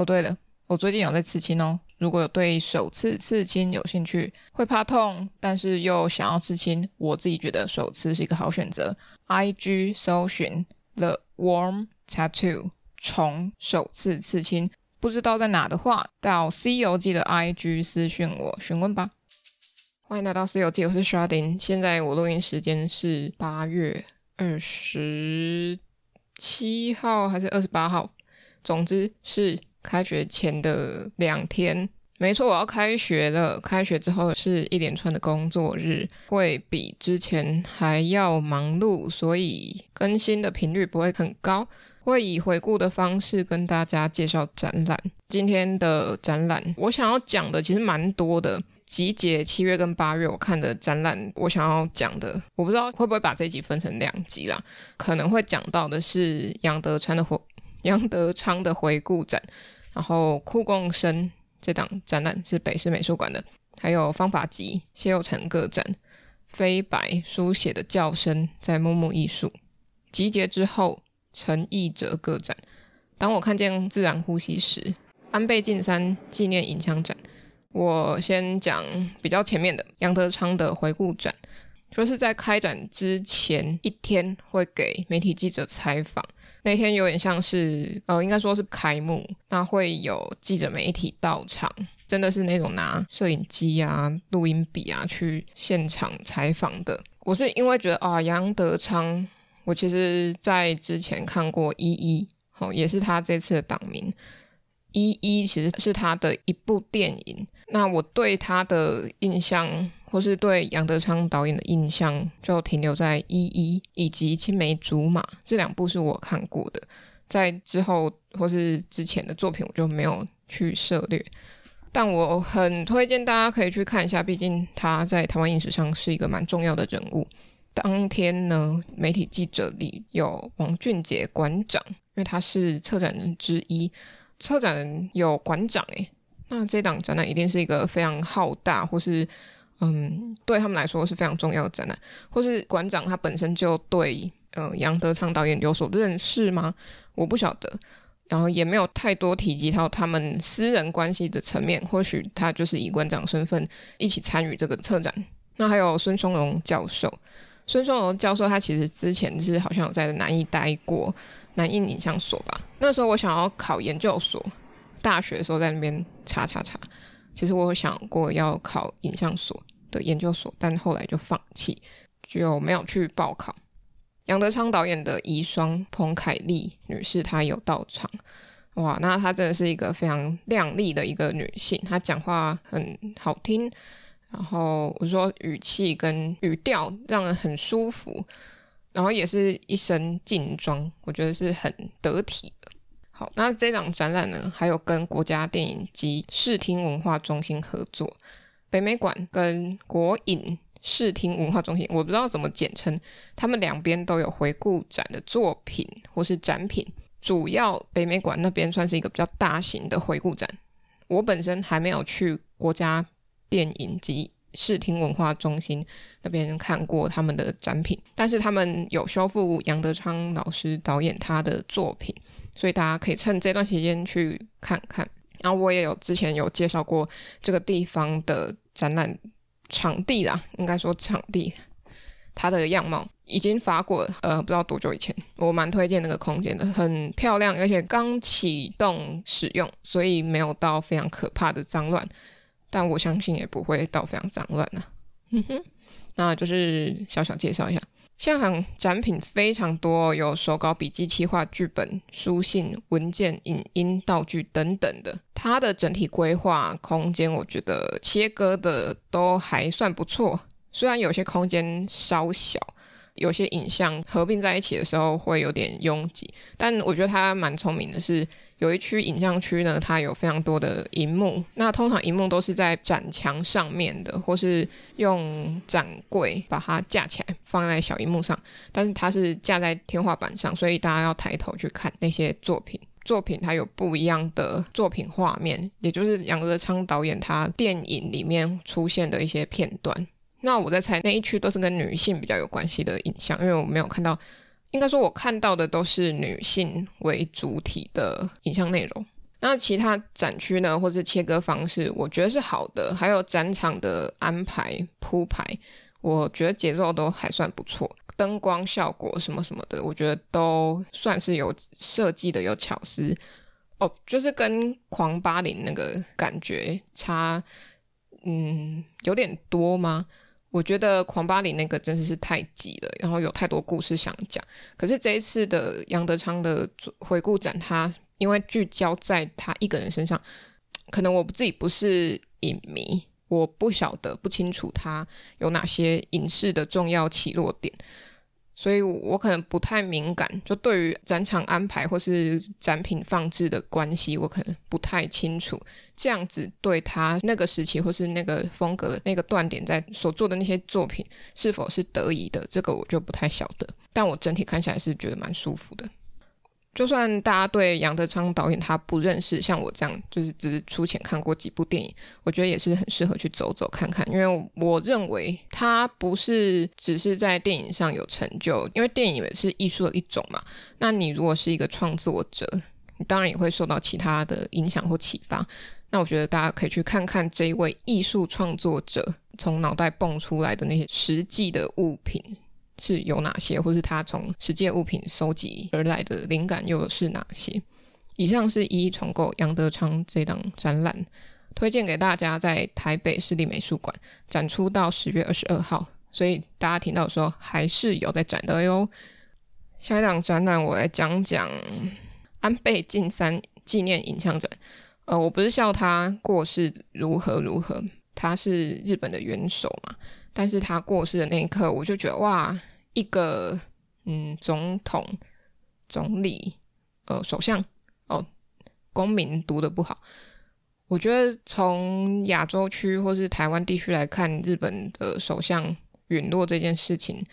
哦，对了，我最近有在刺青哦。如果有对手刺刺青有兴趣，会怕痛，但是又想要刺青，我自己觉得手刺是一个好选择。IG 搜寻 The Warm Tattoo 虫手刺刺青，不知道在哪的话，到《C 游记》的 IG 私讯我询问吧。欢迎来到《C 游记》，我是 Chardin。现在我录音时间是八月二十七号还是二十八号？总之是。开学前的两天，没错，我要开学了。开学之后是一连串的工作日，会比之前还要忙碌，所以更新的频率不会很高。会以回顾的方式跟大家介绍展览。今天的展览，我想要讲的其实蛮多的，集结七月跟八月我看的展览，我想要讲的，我不知道会不会把这集分成两集啦。可能会讲到的是杨德昌的回杨德昌的回顾展。然后酷共生这档展览是北师美术馆的，还有方法集谢佑成个展，飞白书写的叫声在木木艺术集结之后，陈奕哲个展。当我看见自然呼吸时，安倍晋三纪念影像展。我先讲比较前面的杨德昌的回顾展，就是在开展之前一天会给媒体记者采访。那天有点像是，呃，应该说是开幕，那会有记者媒体到场，真的是那种拿摄影机啊、录音笔啊去现场采访的。我是因为觉得啊，杨德昌，我其实在之前看过《一一》，哦，也是他这次的档名，《一一》其实是他的一部电影。那我对他的印象。或是对杨德昌导演的印象就停留在《一一》以及《青梅竹马》这两部是我看过的，在之后或是之前的作品我就没有去涉猎，但我很推荐大家可以去看一下，毕竟他在台湾影史上是一个蛮重要的人物。当天呢，媒体记者里有王俊杰馆长，因为他是策展人之一，策展人有馆长诶，那这档展览一定是一个非常浩大或是。嗯，对他们来说是非常重要的展览，或是馆长他本身就对呃杨德昌导演有所认识吗？我不晓得，然后也没有太多提及到他们私人关系的层面，或许他就是以馆长身份一起参与这个策展。那还有孙松荣教授，孙松荣教授他其实之前是好像有在南艺待过，南艺影像所吧？那时候我想要考研究所，大学的时候在那边查查查。其实我有想过要考影像所的研究所，但后来就放弃，就没有去报考。杨德昌导演的遗孀彭凯丽女士，她有到场。哇，那她真的是一个非常靓丽的一个女性，她讲话很好听，然后我说语气跟语调让人很舒服，然后也是一身劲装，我觉得是很得体的。好，那这档展览呢，还有跟国家电影及视听文化中心合作，北美馆跟国影视听文化中心，我不知道怎么简称，他们两边都有回顾展的作品或是展品。主要北美馆那边算是一个比较大型的回顾展，我本身还没有去国家电影及视听文化中心那边看过他们的展品，但是他们有修复杨德昌老师导演他的作品。所以大家可以趁这段时间去看看，然后我也有之前有介绍过这个地方的展览场地啦，应该说场地它的样貌已经发过，呃，不知道多久以前，我蛮推荐那个空间的，很漂亮，而且刚启动使用，所以没有到非常可怕的脏乱，但我相信也不会到非常脏乱呢。哼哼，那就是小小介绍一下。现场展品非常多，有手稿、笔记、企划、剧本、书信、文件、影音、道具等等的。它的整体规划空间，我觉得切割的都还算不错，虽然有些空间稍小。有些影像合并在一起的时候会有点拥挤，但我觉得它蛮聪明的是，有一区影像区呢，它有非常多的荧幕。那通常荧幕都是在展墙上面的，或是用展柜把它架起来放在小荧幕上，但是它是架在天花板上，所以大家要抬头去看那些作品。作品它有不一样的作品画面，也就是杨德昌导演他电影里面出现的一些片段。那我在猜那一区都是跟女性比较有关系的影像，因为我没有看到，应该说我看到的都是女性为主体的影像内容。那其他展区呢，或是切割方式，我觉得是好的。还有展场的安排铺排，我觉得节奏都还算不错。灯光效果什么什么的，我觉得都算是有设计的，有巧思。哦，就是跟狂八零那个感觉差，嗯，有点多吗？我觉得狂巴黎那个真的是太急了，然后有太多故事想讲。可是这一次的杨德昌的回顾展，他。因为聚焦在他一个人身上，可能我自己不是影迷，我不晓得不清楚他有哪些影视的重要起落点，所以我可能不太敏感。就对于展场安排或是展品放置的关系，我可能不太清楚。这样子对他那个时期或是那个风格那个断点，在所做的那些作品是否是得宜的，这个我就不太晓得。但我整体看起来是觉得蛮舒服的。就算大家对杨德昌导演他不认识，像我这样就是只是粗浅看过几部电影，我觉得也是很适合去走走看看，因为我认为他不是只是在电影上有成就，因为电影也是艺术的一种嘛。那你如果是一个创作者，你当然也会受到其他的影响或启发。那我觉得大家可以去看看这一位艺术创作者从脑袋蹦出来的那些实际的物品。是有哪些，或是他从实际物品收集而来的灵感又是哪些？以上是一一重构杨德昌这档展览，推荐给大家，在台北市立美术馆展出到十月二十二号，所以大家听到的时候还是有在展的哟。下一档展览我来讲讲安倍晋三纪念影像展。呃，我不是笑他过世如何如何，他是日本的元首嘛。但是他过世的那一刻，我就觉得哇，一个嗯，总统、总理、呃，首相哦，公民读的不好。我觉得从亚洲区或是台湾地区来看，日本的首相陨落这件事情，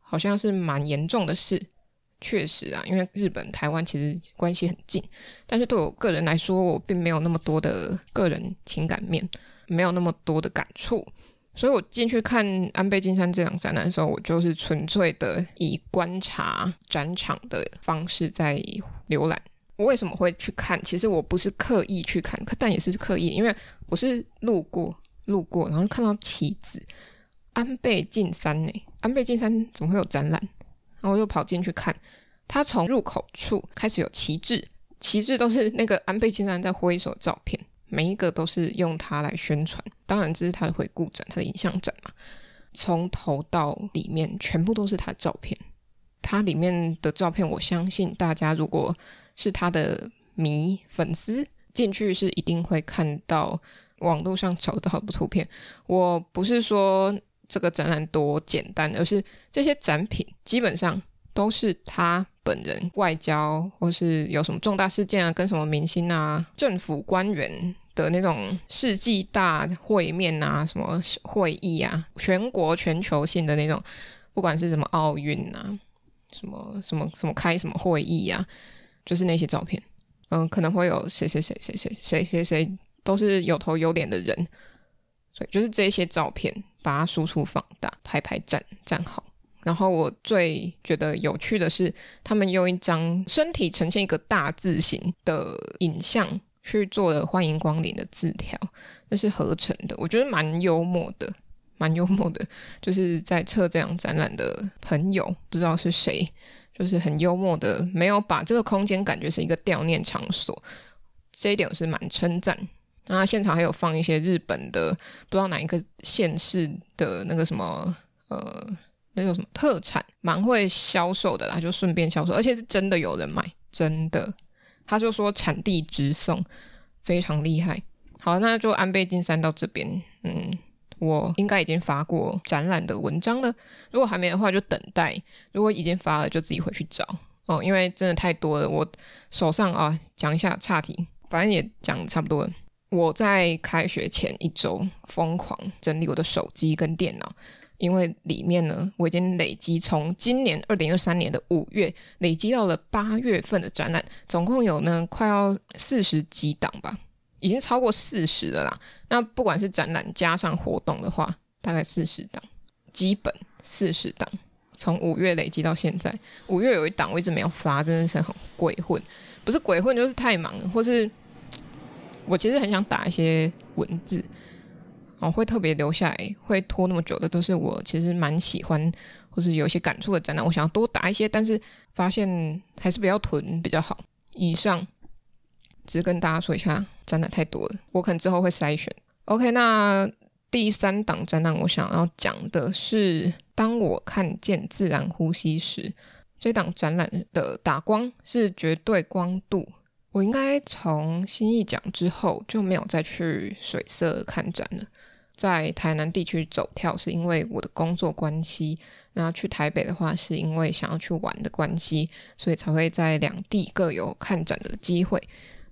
好像是蛮严重的事。确实啊，因为日本、台湾其实关系很近，但是对我个人来说，我并没有那么多的个人情感面，没有那么多的感触。所以我进去看安倍晋三这场展览的时候，我就是纯粹的以观察展场的方式在浏览。我为什么会去看？其实我不是刻意去看，但也是刻意，因为我是路过路过，然后看到旗子安倍晋三呢？安倍晋三怎么会有展览？然后我就跑进去看，他从入口处开始有旗帜，旗帜都是那个安倍晋三在挥手的照片。每一个都是用它来宣传，当然这是他的回顾展，他的影像展嘛。从头到里面全部都是他的照片，他里面的照片，我相信大家如果是他的迷粉丝进去是一定会看到网络上找到的图片。我不是说这个展览多简单，而是这些展品基本上都是他。本人外交或是有什么重大事件啊，跟什么明星啊、政府官员的那种世纪大会面啊、什么会议啊，全国全球性的那种，不管是什么奥运啊、什么什么什么开什么会议啊，就是那些照片，嗯，可能会有谁谁谁谁谁谁谁谁都是有头有脸的人，所以就是这些照片，把它输出放大，排排站站好。然后我最觉得有趣的是，他们用一张身体呈现一个大字形的影像去做了欢迎光临的字条，那是合成的，我觉得蛮幽默的，蛮幽默的。就是在策这样展览的朋友，不知道是谁，就是很幽默的，没有把这个空间感觉是一个悼念场所，这一点我是蛮称赞。那现场还有放一些日本的，不知道哪一个县市的那个什么，呃。那个什么特产，蛮会销售的啦，就顺便销售，而且是真的有人买，真的。他就说产地直送，非常厉害。好，那就安倍晋三到这边，嗯，我应该已经发过展览的文章了。如果还没的话，就等待；如果已经发了，就自己回去找哦，因为真的太多了。我手上啊，讲一下岔题，反正也讲差不多。我在开学前一周疯狂整理我的手机跟电脑。因为里面呢，我已经累积从今年二零二三年的五月累积到了八月份的展览，总共有呢快要四十几档吧，已经超过四十了啦。那不管是展览加上活动的话，大概四十档，基本四十档。从五月累积到现在，五月有一档我一直没有发，真的是很鬼混，不是鬼混就是太忙，或是我其实很想打一些文字，哦，会特别留下来，会拖那么久的，都是我其实蛮喜欢或是有一些感触的展览，我想要多打一些，但是发现还是比较囤比较好。以上只是跟大家说一下，展览太多了，我可能之后会筛选。OK，那第三档展览我想要讲的是，当我看见自然呼吸时，这档展览的打光是绝对光度。我应该从新艺奖之后就没有再去水色看展了。在台南地区走跳是因为我的工作关系，然后去台北的话是因为想要去玩的关系，所以才会在两地各有看展的机会。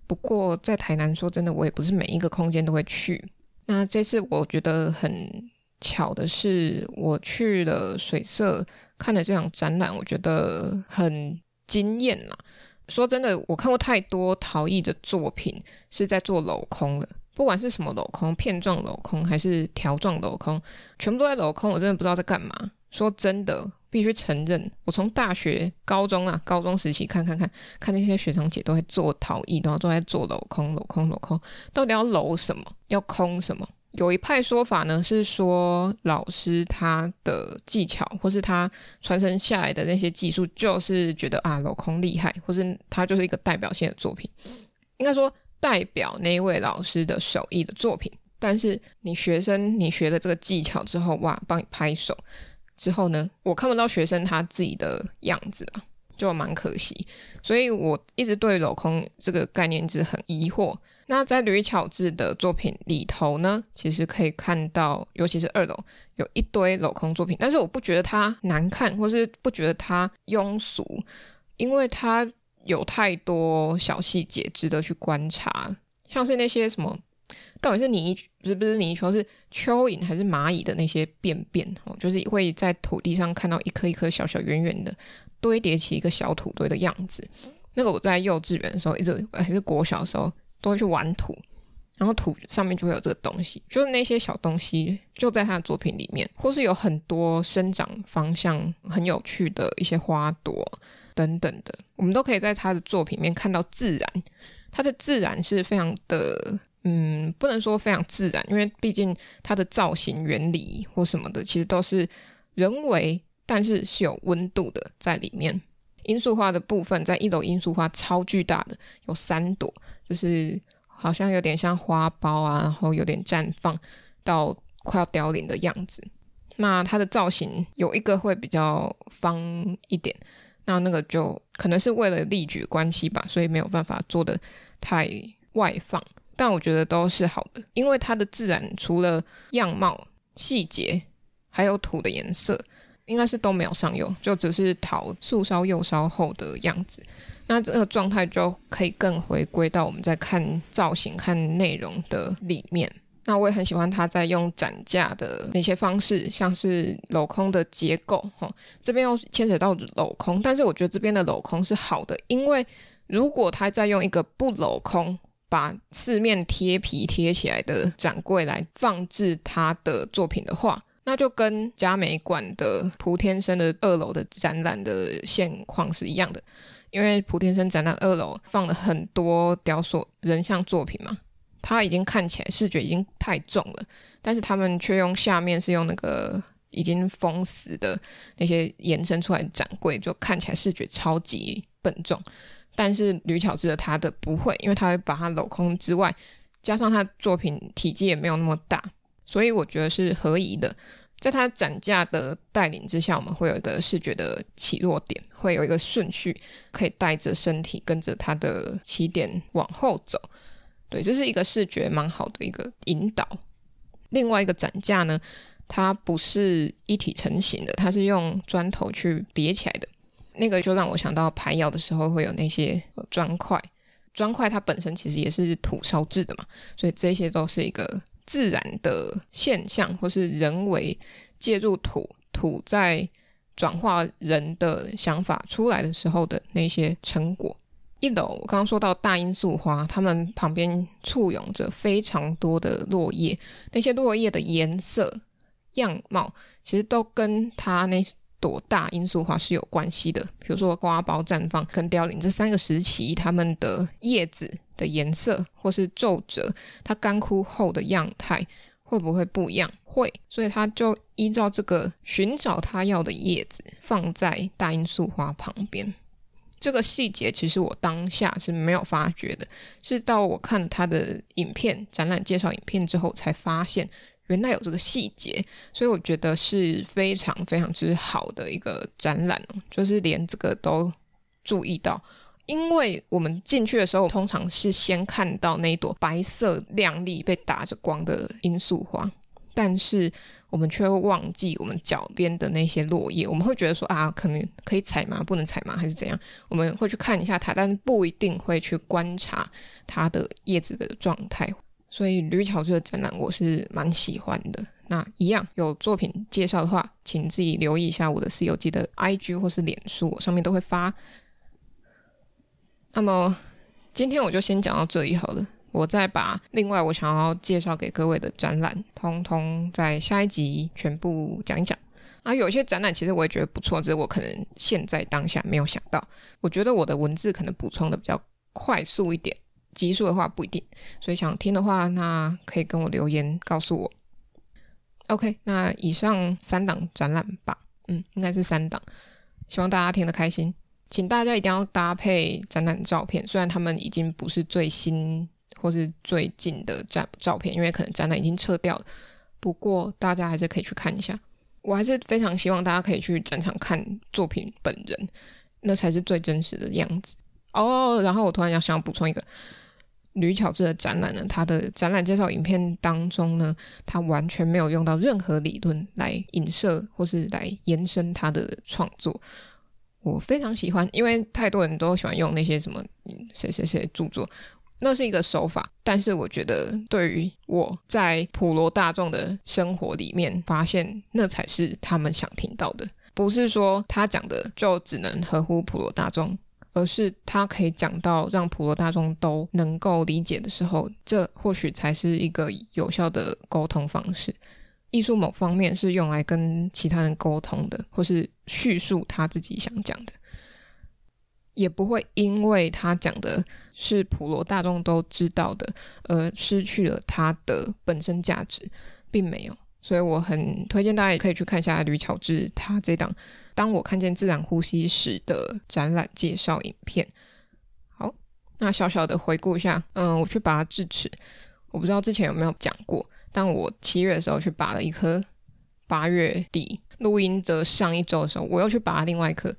不过在台南说真的，我也不是每一个空间都会去。那这次我觉得很巧的是，我去了水色看了这场展览，我觉得很惊艳啦。说真的，我看过太多陶艺的作品是在做镂空了，不管是什么镂空，片状镂空还是条状镂空，全部都在镂空，我真的不知道在干嘛。说真的，必须承认，我从大学、高中啊，高中时期看看看看那些学长姐都在做陶艺，然后都在做镂空、镂空、镂空，到底要镂什么？要空什么？有一派说法呢，是说老师他的技巧，或是他传承下来的那些技术，就是觉得啊，镂空厉害，或是他就是一个代表性的作品，应该说代表那一位老师的手艺的作品。但是你学生，你学了这个技巧之后，哇，帮你拍手之后呢，我看不到学生他自己的样子了，就蛮可惜。所以我一直对镂空这个概念一直很疑惑。那在吕巧智的作品里头呢，其实可以看到，尤其是二楼有一堆镂空作品，但是我不觉得它难看，或是不觉得它庸俗，因为它有太多小细节值得去观察，像是那些什么，到底是泥，不是不是泥鳅，是蚯蚓还是蚂蚁的那些便便哦，就是会在土地上看到一颗一颗小小圆圆的堆叠起一个小土堆的样子。那个我在幼稚园的时候，一直还是国小的时候。都会去玩土，然后土上面就会有这个东西，就是那些小东西就在他的作品里面，或是有很多生长方向很有趣的一些花朵等等的，我们都可以在他的作品里面看到自然。他的自然是非常的，嗯，不能说非常自然，因为毕竟它的造型原理或什么的，其实都是人为，但是是有温度的在里面。罂粟花的部分，在一楼罂粟花超巨大的，有三朵。就是好像有点像花苞啊，然后有点绽放到快要凋零的样子。那它的造型有一个会比较方一点，那那个就可能是为了力举关系吧，所以没有办法做得太外放。但我觉得都是好的，因为它的自然除了样貌、细节，还有土的颜色，应该是都没有上釉，就只是陶素烧釉烧后的样子。那这个状态就可以更回归到我们在看造型、看内容的里面。那我也很喜欢他在用展架的那些方式，像是镂空的结构，哈，这边又牵扯到镂空，但是我觉得这边的镂空是好的，因为如果他再用一个不镂空，把四面贴皮贴起来的展柜来放置他的作品的话，那就跟嘉美馆的蒲天生的二楼的展览的现况是一样的。因为蒲天生展览二楼放了很多雕塑人像作品嘛，它已经看起来视觉已经太重了，但是他们却用下面是用那个已经封死的那些延伸出来展柜，就看起来视觉超级笨重。但是吕巧芝的他的不会，因为他会把它镂空之外，加上他作品体积也没有那么大，所以我觉得是合宜的。在他展架的带领之下，我们会有一个视觉的起落点，会有一个顺序，可以带着身体跟着他的起点往后走。对，这是一个视觉蛮好的一个引导。另外一个展架呢，它不是一体成型的，它是用砖头去叠起来的。那个就让我想到排窑的时候会有那些砖块，砖块它本身其实也是土烧制的嘛，所以这些都是一个。自然的现象，或是人为介入土，土在转化人的想法出来的时候的那些成果。一楼我刚刚说到大罂粟花，它们旁边簇拥着非常多的落叶，那些落叶的颜色样貌，其实都跟它那朵大罂粟花是有关系的。比如说花苞绽放跟凋零这三个时期，它们的叶子的颜色或是皱褶，它干枯后的样态会不会不一样？会，所以他就依照这个寻找他要的叶子，放在大罂粟花旁边。这个细节其实我当下是没有发觉的，是到我看他的影片、展览介绍影片之后才发现，原来有这个细节。所以我觉得是非常非常之好的一个展览，就是连这个都注意到。因为我们进去的时候，通常是先看到那一朵白色亮丽、被打着光的罂粟花，但是我们却会忘记我们脚边的那些落叶。我们会觉得说啊，可能可以采吗？不能采吗？还是怎样？我们会去看一下它，但是不一定会去观察它的叶子的状态。所以吕巧智的展览我是蛮喜欢的。那一样有作品介绍的话，请自己留意一下我的私游记的 IG 或是脸书，我上面都会发。那么今天我就先讲到这里好了，我再把另外我想要介绍给各位的展览，通通在下一集全部讲一讲。啊，有些展览其实我也觉得不错，只是我可能现在当下没有想到。我觉得我的文字可能补充的比较快速一点，集数的话不一定。所以想听的话，那可以跟我留言告诉我。OK，那以上三档展览吧，嗯，应该是三档，希望大家听得开心。请大家一定要搭配展览照片，虽然他们已经不是最新或是最近的展照片，因为可能展览已经撤掉了。不过大家还是可以去看一下。我还是非常希望大家可以去展场看作品本人，那才是最真实的样子。哦，然后我突然要想要补充一个，吕巧智的展览呢，他的展览介绍影片当中呢，他完全没有用到任何理论来影射或是来延伸他的创作。我非常喜欢，因为太多人都喜欢用那些什么谁谁谁著作，那是一个手法。但是我觉得，对于我在普罗大众的生活里面发现，那才是他们想听到的。不是说他讲的就只能合乎普罗大众，而是他可以讲到让普罗大众都能够理解的时候，这或许才是一个有效的沟通方式。艺术某方面是用来跟其他人沟通的，或是叙述他自己想讲的，也不会因为他讲的是普罗大众都知道的，而失去了他的本身价值，并没有。所以我很推荐大家也可以去看一下吕巧智他这档《当我看见自然呼吸时》的展览介绍影片。好，那小小的回顾一下，嗯，我去拔智齿，我不知道之前有没有讲过。但我七月的时候去拔了一颗，八月底录音的上一周的时候，我又去拔另外一颗，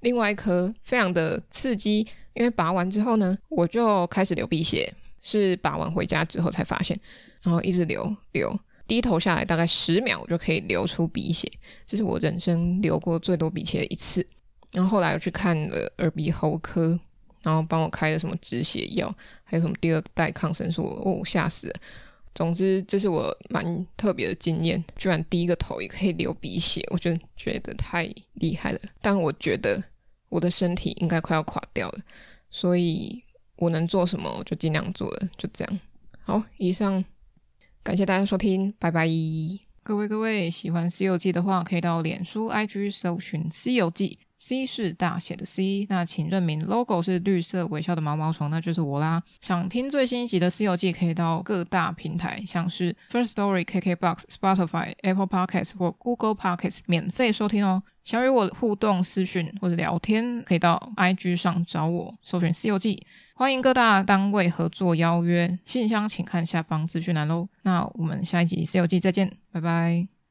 另外一颗非常的刺激，因为拔完之后呢，我就开始流鼻血，是拔完回家之后才发现，然后一直流流，低头下来大概十秒，我就可以流出鼻血，这是我人生流过最多鼻血的一次。然后后来又去看了耳鼻喉科，然后帮我开了什么止血药，还有什么第二代抗生素，哦，吓死了。总之，这是我蛮特别的经验，居然低个头也可以流鼻血，我觉得觉得太厉害了。但我觉得我的身体应该快要垮掉了，所以我能做什么我就尽量做了，就这样。好，以上感谢大家收听，拜拜。各位各位，喜欢《西游记》的话，可以到脸书、IG 搜寻《西游记》。C 是大写的 C，那请认明 logo 是绿色微笑的毛毛虫，那就是我啦。想听最新一集的《西游记》，可以到各大平台，像是 First Story、KKBox、Spotify、Apple Podcasts 或 Google Podcasts 免费收听哦。想与我互动私讯或者聊天，可以到 IG 上找我，搜寻《西游记》。欢迎各大单位合作邀约，信箱请看下方资讯栏喽。那我们下一集《西游记》再见，拜拜。